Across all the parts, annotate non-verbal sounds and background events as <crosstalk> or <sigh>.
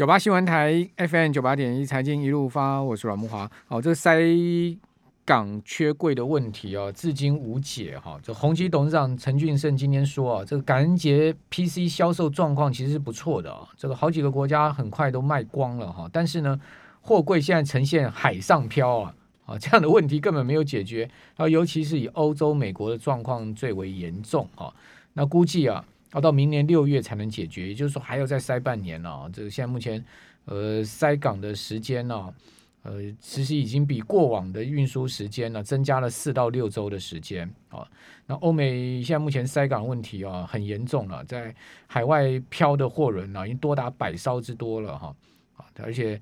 九八新闻台 FM 九八点一财经一路发，我是阮慕华。好，这个塞港缺柜的问题啊，至今无解哈。这宏碁董事长陈俊盛今天说啊，这个感恩节 PC 销售状况其实是不错的啊，这个好几个国家很快都卖光了哈。但是呢，货柜现在呈现海上漂啊，啊这样的问题根本没有解决啊，尤其是以欧洲、美国的状况最为严重哈。那估计啊。要到明年六月才能解决，也就是说还要再塞半年了，这个现在目前，呃，塞港的时间呢，呃，其实已经比过往的运输时间呢增加了四到六周的时间啊，那欧美现在目前塞港问题啊很严重了，在海外漂的货轮呢已经多达百艘之多了哈而且。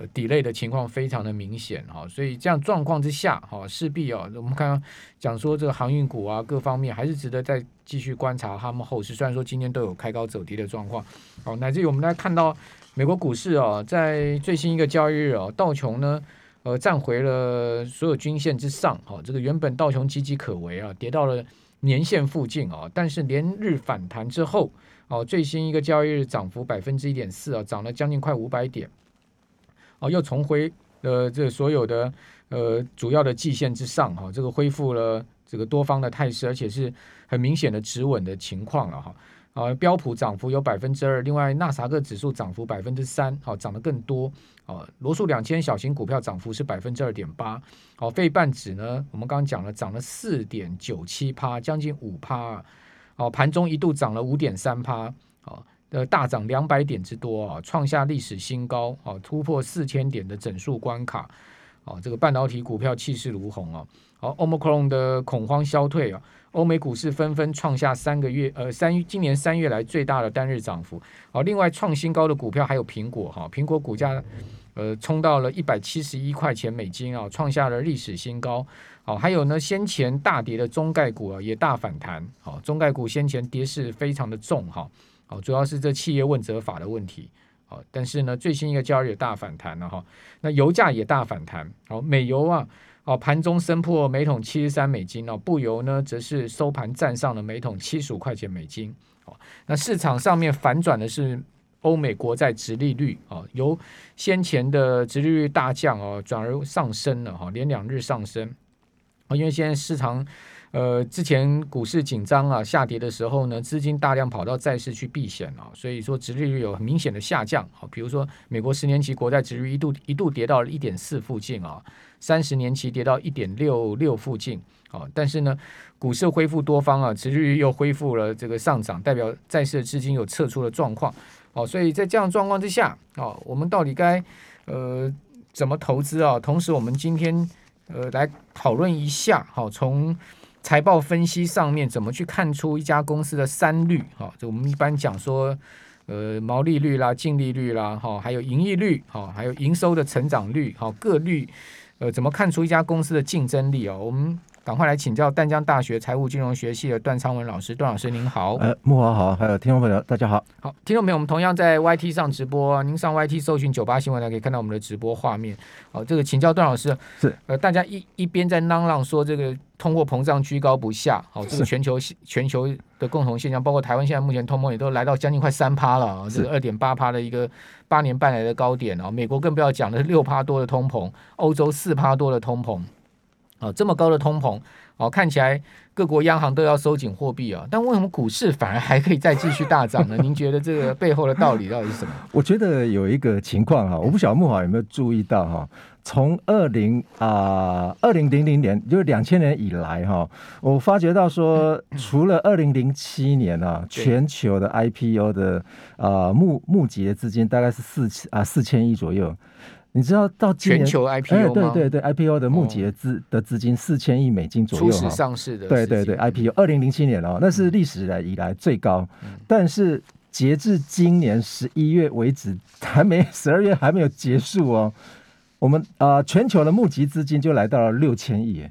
呃底类的情况非常的明显哈，所以这样状况之下哈，势必啊，我们刚刚讲说这个航运股啊，各方面还是值得再继续观察他们后市。虽然说今天都有开高走低的状况，好，乃至于我们来看到美国股市啊，在最新一个交易日啊，道琼呢，呃，站回了所有均线之上，哈，这个原本道琼岌岌可危啊，跌到了年线附近啊，但是连日反弹之后，哦，最新一个交易日涨幅百分之一点四啊，涨了将近快五百点。哦，又重回呃这所有的呃主要的季线之上哈，这个恢复了这个多方的态势，而且是很明显的止稳的情况了哈。啊，标普涨幅有百分之二，另外纳斯达克指数涨幅百分之三，好涨得更多。哦，罗素两千小型股票涨幅是百分之二点八。哦，费半指呢，我们刚刚讲了涨了四点九七趴，将近五趴。哦，盘中一度涨了五点三趴。好。呃，大涨两百点之多啊，创下历史新高啊，突破四千点的整数关卡啊，这个半导体股票气势如虹啊。好，Omicron 的恐慌消退啊，欧美股市纷纷创下三个月呃三今年三月来最大的单日涨幅。好，另外创新高的股票还有苹果哈，苹果股价呃冲到了一百七十一块钱美金啊，创下了历史新高。好，还有呢，先前大跌的中概股啊也大反弹。好，中概股先前跌势非常的重哈。好，主要是这企业问责法的问题。好，但是呢，最新一个交易也大反弹了哈。那油价也大反弹。好，美油啊，哦，盘中升破每桶七十三美金哦，布油呢则是收盘站上了每桶七十五块钱美金。好，那市场上面反转的是欧美国债殖利率啊，由先前的殖利率大降哦，转而上升了哈，连两日上升。因为现在市场。呃，之前股市紧张啊，下跌的时候呢，资金大量跑到债市去避险啊，所以说殖利率有很明显的下降。好，比如说美国十年期国债殖率一度一度跌到了一点四附近啊，三十年期跌到一点六六附近啊，但是呢，股市恢复多方啊，殖利率又恢复了这个上涨，代表债市的资金有撤出的状况。哦，所以在这样状况之下啊，我们到底该呃怎么投资啊？同时，我们今天呃来讨论一下，好，从财报分析上面怎么去看出一家公司的三率？哈，就我们一般讲说，呃，毛利率啦、净利率啦，哈，还有盈利率，哈，还有营收的成长率，哈，各率，呃，怎么看出一家公司的竞争力啊？我们。赶快来请教淡江大学财务金融学系的段昌文老师，段老师您好。呃，木华好，还有听众朋友大家好。好，听众朋友，我们同样在 YT 上直播，您上 YT 搜寻九八新闻台可以看到我们的直播画面。好，这个请教段老师，是呃，大家一一边在嚷嚷说这个通货膨胀居高不下，好，这个全球全球的共同现象，包括台湾现在目前通膨也都来到将近快三趴了，这个二点八趴的一个八年半来的高点啊，美国更不要讲的是六趴多的通膨，欧洲四趴多的通膨。啊，这么高的通膨，哦，看起来各国央行都要收紧货币啊，但为什么股市反而还可以再继续大涨呢？<laughs> 您觉得这个背后的道理到底是什么？<laughs> 我觉得有一个情况哈，我不晓得木华有没有注意到哈，从二零啊二零零零年就是两千年以来哈，我发觉到说，除了二零零七年啊，全球的 IPO 的啊募募集的资金大概是四千啊四千亿左右。你知道到今年全球 IPO 吗？哎、对对对，IPO 的募集的资、哦、的资金四千亿美金左右，初始上市的。对对对，IPO 二零零七年哦，那是历史来以来最高。嗯、但是截至今年十一月为止，还没十二月还没有结束哦。我们啊、呃，全球的募集资金就来到了六千亿。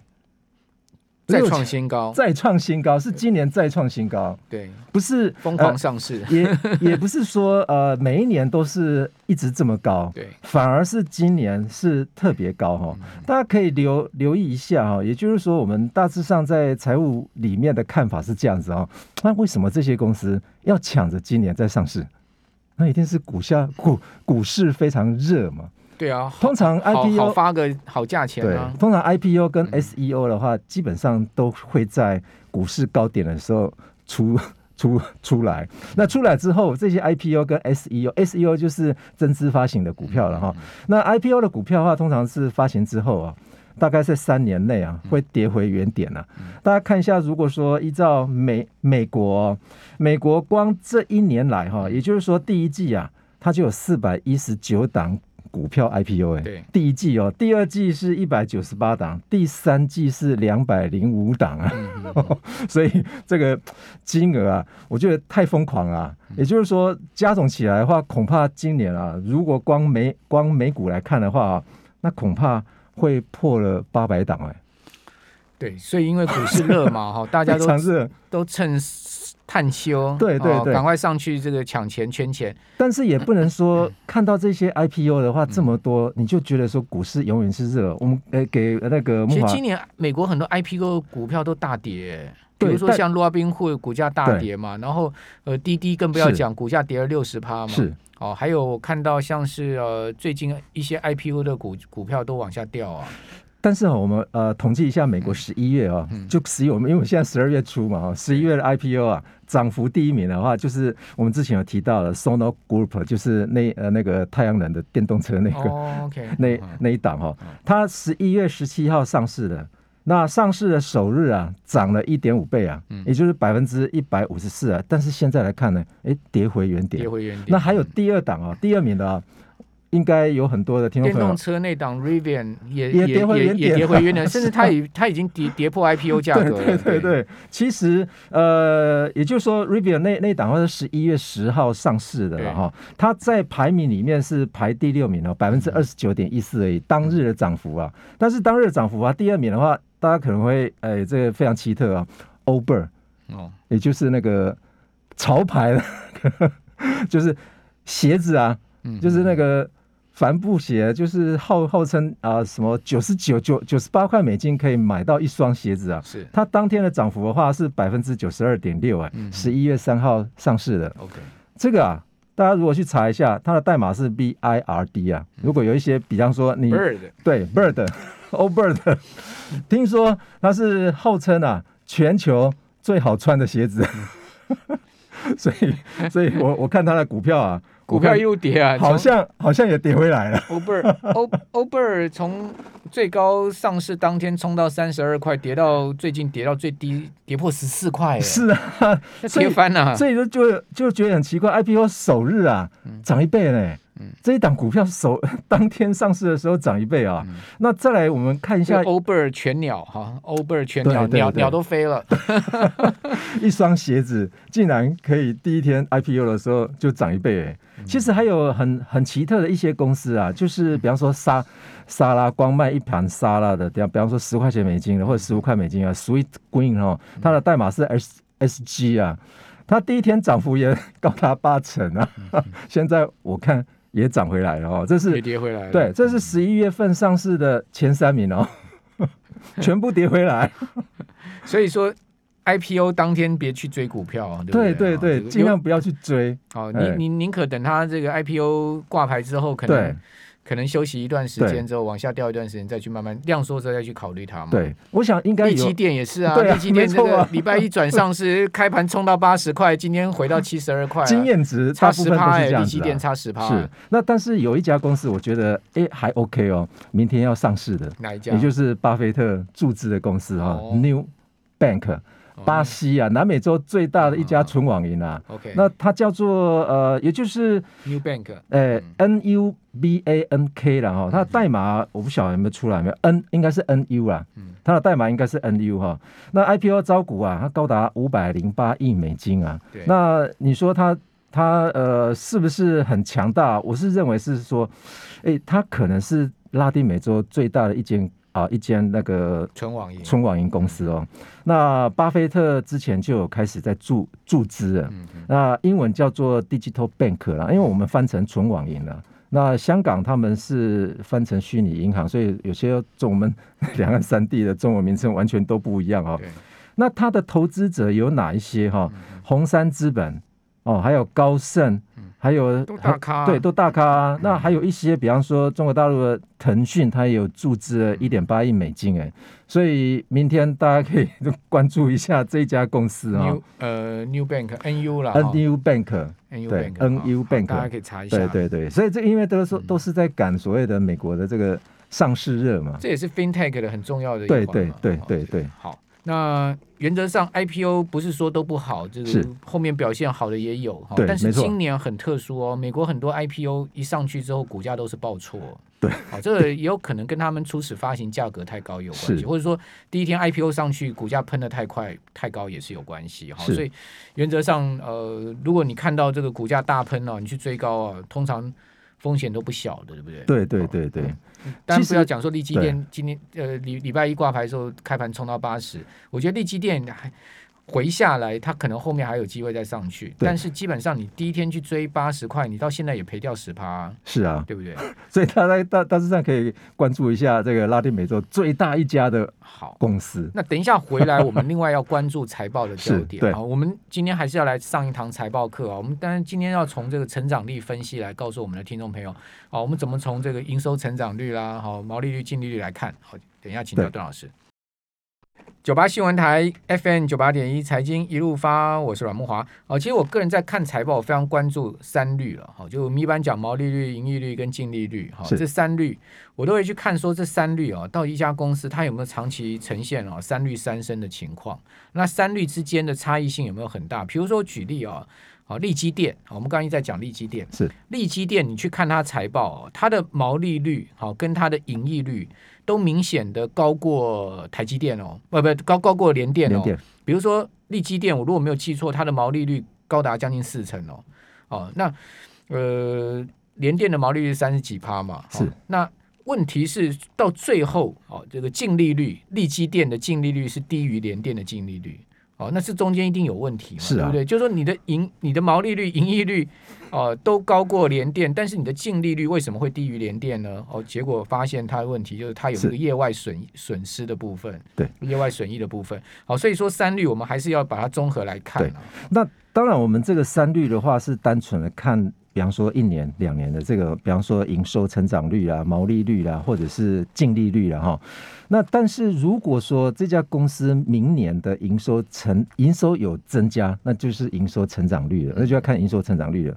再创新高，<laughs> 再创新高，是今年再创新高。对，不是疯狂上市，呃、也也不是说呃每一年都是一直这么高，对，反而是今年是特别高哈。嗯、大家可以留留意一下哈，也就是说，我们大致上在财务里面的看法是这样子啊。那为什么这些公司要抢着今年再上市？那一定是股价股股市非常热嘛。对啊，<laughs> 通常 IPO 好发个好价钱啊。对，通常 IPO 跟 SEO 的话，嗯、基本上都会在股市高点的时候出 <laughs> 出出来。那出来之后，这些 IPO 跟 SEO，SEO 就是增资发行的股票了哈。嗯、那 IPO 的股票的话，通常是发行之后啊，大概在三年内啊会跌回原点了。嗯、大家看一下，如果说依照美美国，美国光这一年来哈，也就是说第一季啊，它就有四百一十九档。股票 IPO 哎，对，第一季哦，第二季是一百九十八档，第三季是两百零五档啊，嗯嗯、<laughs> 所以这个金额啊，我觉得太疯狂了。也就是说，加总起来的话，恐怕今年啊，如果光美光美股来看的话，啊那恐怕会破了八百档哎。对，所以因为股市热嘛，哈，大家都 <laughs> 都趁。探修，对对对，赶快上去这个抢钱圈钱。但是也不能说看到这些 IPO 的话这么多，你就觉得说股市永远是热。我们呃给那个，其实今年美国很多 IPO 股票都大跌，比如说像罗宾汇股价大跌嘛，然后呃滴滴更不要讲，股价跌了六十趴嘛。是哦，还有看到像是呃最近一些 IPO 的股股票都往下掉啊。但是我们呃统计一下美国十一月啊，就十一我们因为现在十二月初嘛，十一月的 IPO 啊，涨幅第一名的话，就是我们之前有提到的 Sono Group，就是那呃那个太阳能的电动车那个那那一档哈，它十一月十七号上市的，那上市的首日啊，涨了一点五倍啊，也就是百分之一百五十四啊，但是现在来看呢，哎，跌回原点，跌回原点。那还有第二档啊，第二名的啊。应该有很多的电动车那档 Rivian 也也跌回原点，也跌回原点，甚至它 <laughs> 已它已经跌跌破 IPO 价格了。对对对，其实呃，也就是说 Rivian 那那档是十一月十号上市的了哈，它在排名里面是排第六名哦，百分之二十九点一四而已，当日的涨幅啊。但是当日的涨幅啊，第二名的话，大家可能会哎，这个非常奇特啊，Allbirds 哦，也就是那个潮牌的，<laughs> 就是鞋子啊，就是那个。帆布鞋就是号号称啊什么九十九九九十八块美金可以买到一双鞋子啊，是。它当天的涨幅的话是百分之九十二点六哎，十一月三号上市的，OK，这个啊，大家如果去查一下，它的代码是 B I R D 啊，如果有一些，比方说你 Bird 对 Bird，Oh Bird，<laughs> 听说它是号称啊全球最好穿的鞋子，<laughs> 所以所以我我看它的股票啊。股票一路跌啊，好像好像也跌回来了。<laughs> Uber，Uber 从最高上市当天冲到三十二块，跌到最近跌到最低，跌破十四块。是啊，跌翻了。所以就就就觉得很奇怪，IPO 首日啊，涨一倍呢。嗯，这一档股票首 <laughs> 当天上市的时候涨一倍啊。那再来我们看一下 Uber 全鸟哈，Uber 全鸟鸟鸟都飞了。<laughs> 一双鞋子竟然可以第一天 IPO 的时候就涨一倍哎。其实还有很很奇特的一些公司啊，就是比方说沙沙拉，光卖一盘沙拉的，比方比方说十块钱美金的或者十五块美金啊，Sweet Green 哦，它的代码是 S S G 啊，它第一天涨幅也高达八成啊，<laughs> 现在我看也涨回来了哦，这是也跌回来了，对，这是十一月份上市的前三名哦，<laughs> 全部跌回来，<laughs> 所以说。IPO 当天别去追股票，啊对？对对，尽量不要去追。哦，你你宁可等它这个 IPO 挂牌之后，可能可能休息一段时间之后往下掉一段时间，再去慢慢量缩之后再去考虑它嘛。对，我想应该。力积电也是啊，力积电这个礼拜一转上市，开盘冲到八十块，今天回到七十二块，<laughs> 经验值差十趴，力积电差十趴。是，那但是有一家公司，我觉得哎还 OK 哦，明天要上市的哪一家？也就是巴菲特注资的公司哈，New Bank。巴西啊，南美洲最大的一家纯网银啊。OK，那它叫做呃，也就是 New Bank，呃，N U B A N K 了哈。它的代码我不晓得有没有出来没有？N 应该是 N U 啊。它的代码应该是 N U 哈。那 IPO 招股啊，它高达五百零八亿美金啊。那你说它它呃是不是很强大？我是认为是说，哎，它可能是拉丁美洲最大的一间。啊，一间那个纯网银纯网银公司哦，那巴菲特之前就有开始在注注资了，那英文叫做 Digital Bank 啦，因为我们翻成纯网银了。那香港他们是翻成虚拟银行，所以有些中我们两岸三地的中文名称完全都不一样哦。那他的投资者有哪一些哈？红杉资本哦，还有高盛、还有都大咖，对，都大咖、那还有一些，比方说中国大陆的腾讯，它也有注资了一点八亿美金，哎，所以明天大家可以 <laughs> 关注一下这家公司啊、哦。New 呃，New Bank NU 啦，NU Bank，对，NU Bank，大家可以查一下。对对对，所以这因为都是都是在赶所谓的美国的这个上市热嘛。这也是 FinTech 的很重要的一环。对对对对对，好。那原则上 IPO 不是说都不好，就是后面表现好的也有哈。但是今年很特殊哦，美国很多 IPO 一上去之后，股价都是爆错。对，好，<laughs> 这个也有可能跟他们初始发行价格太高有关系，或者说第一天 IPO 上去股价喷的太快太高也是有关系哈。所以原则上，呃，如果你看到这个股价大喷哦，你去追高啊，通常。风险都不小的，对不对？对对对对。但不要讲说利基电今天呃礼礼拜一挂牌的时候开盘冲到八十，我觉得利基电还。回下来，它可能后面还有机会再上去，但是基本上你第一天去追八十块，你到现在也赔掉十趴，是啊，对不对？<laughs> 所以大家大大致上可以关注一下这个拉丁美洲最大一家的好公司。那等一下回来，我们另外要关注财报的 <laughs> 焦点啊。我们今天还是要来上一堂财报课啊。我们当然今天要从这个成长力分析来告诉我们的听众朋友啊，我们怎么从这个营收成长率啦、好毛利率、净利率来看。好，等一下请教段老师。九八新闻台 FM 九八点一财经一路发，我是阮木华。哦，其实我个人在看财报，我非常关注三率了。哈，就一般讲毛利率、盈利率跟净利率，哈，这三率我都会去看，说这三率哦，到一家公司它有没有长期呈现哦三率三升的情况？那三率之间的差异性有没有很大？比如说举例啊，好，利基电，我们刚刚一直在讲利基电，是利基电，你去看它财报，它的毛利率好跟它的盈利率。都明显的高过台积电哦，不不高高过联电哦。电比如说力积电，我如果没有记错，它的毛利率高达将近四成哦。哦，那呃联电的毛利率三十几趴嘛。是、哦。那问题是到最后哦，这个净利率，力积电的净利率是低于联电的净利率。哦，那是中间一定有问题嘛，是啊、对不对？就是说你的盈、你的毛利率、盈利率，哦、呃，都高过联电，但是你的净利率为什么会低于联电呢？哦，结果发现它的问题就是它有一个业外损损失的部分，对，业外损益的部分。好，所以说三率我们还是要把它综合来看、啊。那当然，我们这个三率的话是单纯的看。比方说一年两年的这个，比方说营收成长率啊、毛利率啦，或者是净利率啦。哈。那但是如果说这家公司明年的营收成营收有增加，那就是营收成长率了，那就要看营收成长率了。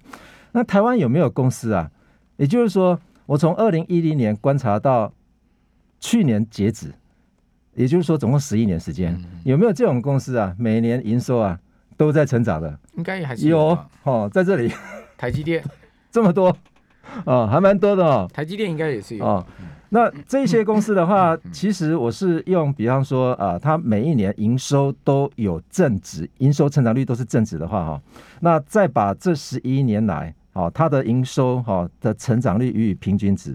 那台湾有没有公司啊？也就是说，我从二零一零年观察到去年截止，也就是说总共十一年时间，有没有这种公司啊？每年营收啊都在成长的？应该还是有哦，哦，在这里。台积电 <laughs> 这么多啊，还蛮多的哦。台积电应该也是有哦。那这些公司的话，其实我是用，比方说啊，它每一年营收都有正值，营收成长率都是正值的话哈，那再把这十一年来哦，它的营收哈的成长率予以平均值，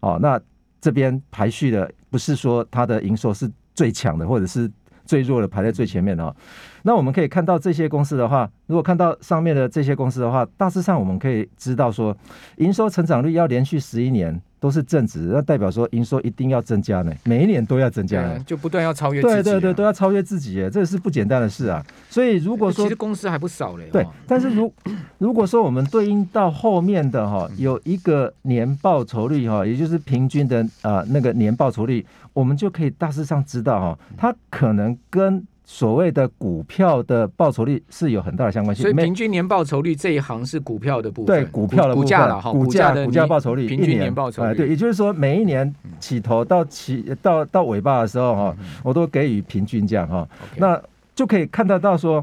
哦，那这边排序的不是说它的营收是最强的，或者是。最弱的排在最前面的哈，那我们可以看到这些公司的话，如果看到上面的这些公司的话，大致上我们可以知道说，营收成长率要连续十一年都是正值，那代表说营收一定要增加呢，每一年都要增加呢，就不断要超越自己，啊，对对对，都要超越自己，哎，这是不简单的事啊。所以如果说其实公司还不少嘞，对，但是如如果说我们对应到后面的哈，有一个年报酬率哈，也就是平均的啊那个年报酬率。我们就可以大致上知道哈，它可能跟所谓的股票的报酬率是有很大的相关性。所以平均年报酬率这一行是股票的部分，对股票的股价了哈，股价股价报酬率平均年报酬率，对，也就是说每一年起头到起到到尾巴的时候哈，我都给予平均这样哈，那就可以看得到说。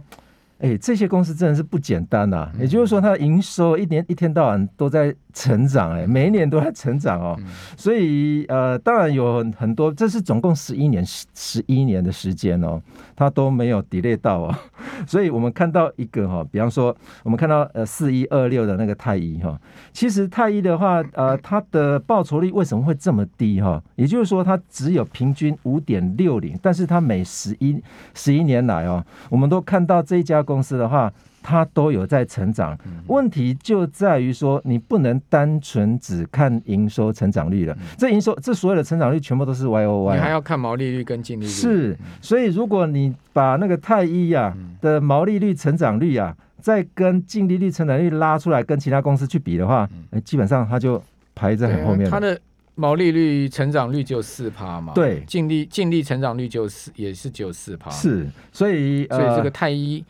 哎、欸，这些公司真的是不简单呐、啊！也就是说，它的营收一年一天到晚都在成长，哎，每一年都在成长哦。所以，呃，当然有很很多，这是总共十一年十十一年的时间哦，它都没有 delay 到哦。<laughs> 所以我们看到一个哈，比方说，我们看到呃四一二六的那个太一哈，其实太一的话，呃，它的报酬率为什么会这么低哈？也就是说，它只有平均五点六零，但是它每十一十一年来哦，我们都看到这一家公公司的话，它都有在成长。问题就在于说，你不能单纯只看营收成长率了。这营收，这所有的成长率全部都是 Y O Y，你还要看毛利率跟净利率。是，所以如果你把那个太一呀的毛利率成长率啊，再跟净利率、成长率拉出来跟其他公司去比的话，哎、嗯，基本上它就排在很后面。它的毛利率、成长率只有四趴嘛？对，净利净利成长率就四也是只有四趴。是，所以、呃、所以这个太一。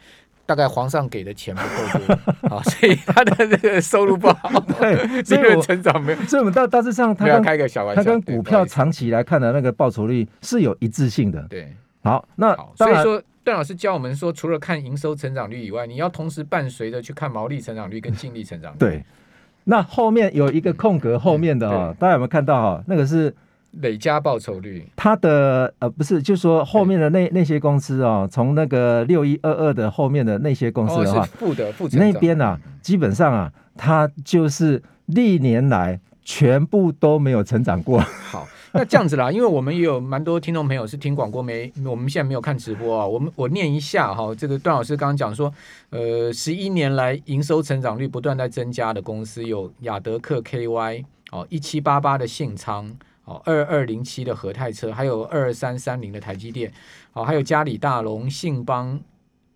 大概皇上给的钱不够多，好，<laughs> 所以他的这个收入不好，<laughs> 对，<laughs> 所以成长没有。所以我们大大致上，他要开个小玩笑，他跟股票长期来看的那个报酬率是有一致性的。对，好，那所以说段老师教我们说，除了看营收成长率以外，你要同时伴随着去看毛利成长率跟净利成长率。对，那后面有一个空格，后面的哈，大家有没有看到哈？那个是。累加报酬率，它的呃不是，就是说后面的那那些公司哦，从那个六一二二的后面的那些公司的话，哦、负的负那边啊，基本上啊，它就是历年来全部都没有成长过。好，那这样子啦，因为我们也有蛮多听众朋友是听广播没，我们现在没有看直播啊，我们我念一下哈，这个段老师刚刚讲说，呃，十一年来营收成长率不断在增加的公司有亚德克 KY 哦，一七八八的信昌。哦，二二零七的和泰车，还有二三三零的台积电，哦，还有嘉里大龙、信邦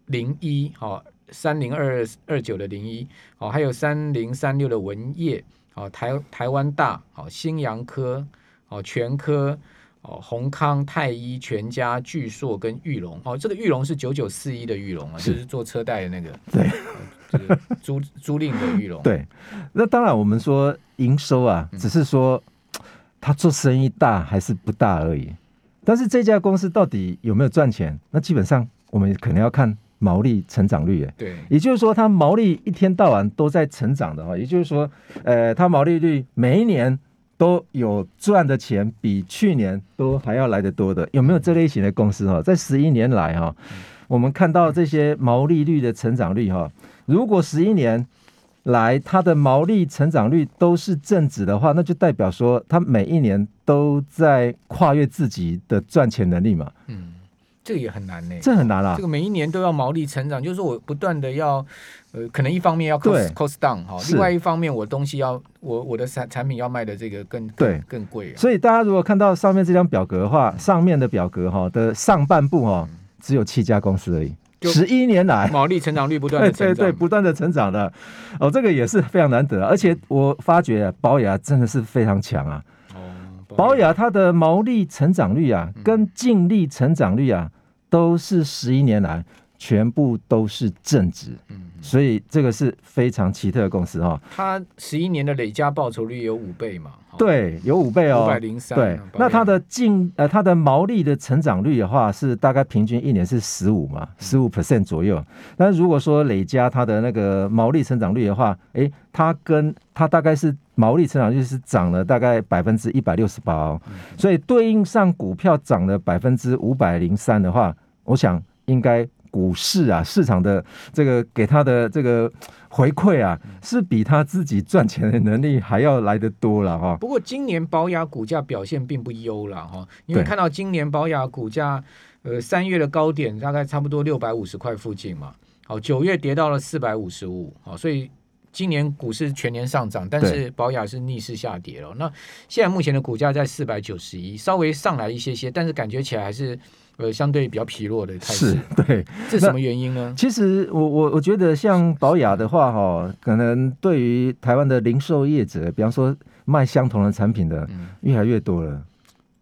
零一，哦，三零二二九的零一，哦，还有三零三六的文业，哦，台台湾大，哦，新阳科，哦，全科，哦，宏康、泰一、全家、巨硕跟玉龙，哦，这个玉龙是九九四一的玉龙啊，就是做车贷的那个，对，就是租租赁的玉龙，对，那当然我们说营收啊，只是说。他做生意大还是不大而已，但是这家公司到底有没有赚钱？那基本上我们可能要看毛利成长率。对，也就是说，它毛利一天到晚都在成长的哈，也就是说，呃，它毛利率每一年都有赚的钱，比去年都还要来得多的。有没有这类型的公司哈？在十一年来哈，我们看到这些毛利率的成长率哈，如果十一年。来，它的毛利成长率都是正值的话，那就代表说它每一年都在跨越自己的赚钱能力嘛。嗯，这个也很难呢、欸。这很难啊。这个每一年都要毛利成长，就是说我不断的要，呃，可能一方面要 cost cost down 哈，另外一方面我东西要我我的产产品要卖的这个更对更贵、啊。所以大家如果看到上面这张表格的话，上面的表格哈的上半部哈，只有七家公司而已。十一年来，毛利成长率不断的成长，对对对，不断的成长的，哦，这个也是非常难得，而且我发觉宝雅真的是非常强啊。哦，宝雅。它的毛利成长率啊，跟净利成长率啊，都是十一年来全部都是正值。嗯。所以这个是非常奇特的公司哈，它十一年的累加报酬率有五倍嘛？对，有五倍哦，五百零三。对，那它的净呃它的毛利的成长率的话是大概平均一年是十五嘛，十五 percent 左右。但如果说累加它的那个毛利成长率的话，诶，它跟它大概是毛利成长率是涨了大概百分之一百六十八哦，所以对应上股票涨了百分之五百零三的话，我想应该。股市啊，市场的这个给他的这个回馈啊，是比他自己赚钱的能力还要来得多了哈。不过今年保雅股价表现并不优了哈，因为看到今年保雅股价，呃，三月的高点大概差不多六百五十块附近嘛，好，九月跌到了四百五十五，好，所以今年股市全年上涨，但是保雅是逆势下跌了。那现在目前的股价在四百九十一，稍微上来一些些，但是感觉起来还是。呃，相对比较疲弱的态势，是对，<laughs> 这是什么原因呢？其实我我我觉得像宝雅的话，哈，可能对于台湾的零售业者，比方说卖相同的产品的，越来越多了。嗯、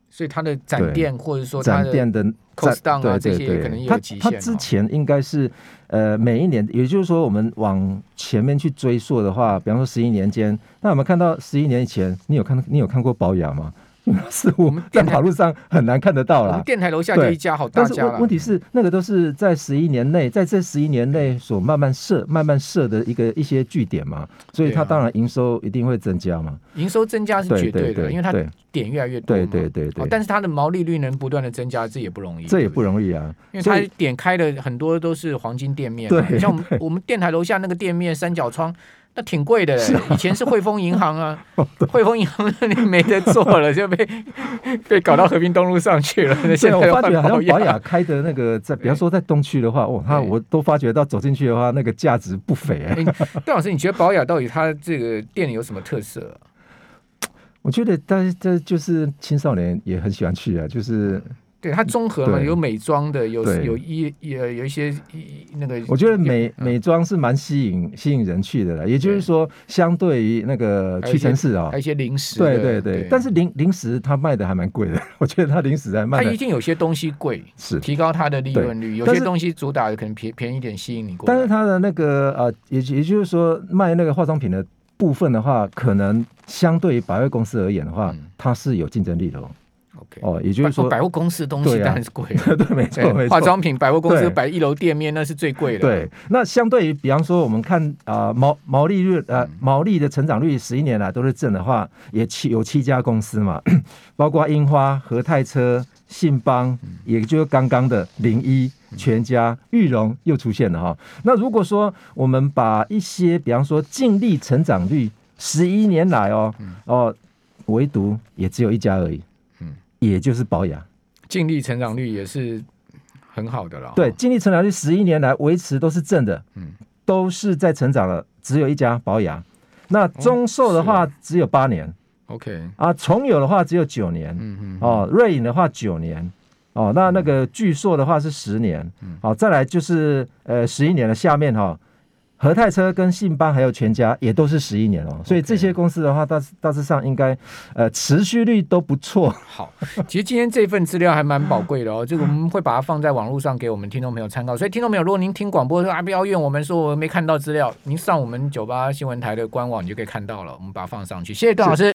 所以它的展店或者说展店的 cost down 啊这些，可能也有极限。它之前应该是呃每一年，也就是说我们往前面去追溯的话，比方说十一年间，那我们看到十一年以前，你有看你有看过保雅吗？<laughs> 是我们在马路上很难看得到啦。电台楼下就一家好大家。但是问题是，那个都是在十一年内，在这十一年内所慢慢设、慢慢设的一个一些据点嘛，所以它当然营收一定会增加嘛。营收增加是绝对的，因为它点越来越多。对对对对。但是它的毛利率能不断的增加，这也不容易。这也不容易啊，因为它点开的很多都是黄金店面。对。像我们我们电台楼下那个店面三角窗。那挺贵的，以前是汇丰银行啊，<laughs> 汇丰银行那里没得做了，就被 <laughs> 被搞到和平东路上去了。现在我发觉好像宝雅开的那个，在比方说在东区的话，哦，他我都发觉到走进去的话，那个价值不菲啊。<laughs> 段老师，你觉得宝雅到底它这个店里有什么特色啊？我觉得，但是这就是青少年也很喜欢去啊，就是。对它综合嘛，有美妆的，有有一有有一些那个，我觉得美嗯。美妆是蛮吸引吸引人去的了，也就是说，相对于那个屈臣氏啊还有一，些零食的，对对对，但是零零食它卖的还蛮贵的，<laughs> 我觉得它零食在卖它一定有些东西贵，是，提高它的利润率，有些东西主打的可能便便宜一点，吸引你过来。但是它的那个呃，也也就是说卖那个化妆品的部分的话，可能相对于百货公司而言的话，嗯。它是有竞争力的哦。OK，哦，也就是说百货公司的东西当然是贵了，<laughs> 对，没错没错。化妆品百货公司对。摆一楼店面那是最贵的。对，那相对于比方说我们看啊、呃、毛毛利率呃毛利的成长率十一年来都是正的话，也七有七家公司嘛，包括樱花、和泰车、信邦，也就是刚刚的零一、全家、玉荣又出现了哈。那如果说我们把一些比方说净利成长率十一年来哦哦，唯独也只有一家而已，嗯，也就是保雅。净利成长率也是很好的了。对，净利成长率十一年来维持都是正的，嗯，都是在成长了，只有一家保雅。那中寿的话只有八年、OK，啊，重友的话只有九年，嗯嗯，哦，瑞影的话九年，哦，那那个巨硕的话是十年，好、再来就是呃十一年的下面哈、哦。和泰车跟信邦还有全家也都是十一年哦，所以这些公司的话大大致上应该呃持续率都不错。好，其实今天这份资料还蛮宝贵的哦，<laughs> 这个我们会把它放在网络上给我们听众朋友参考。所以听众朋友，如果您听广播说啊，不要怨我们说我没看到资料，您上我们九八新闻台的官网你就可以看到了，我们把它放上去。谢谢段老师。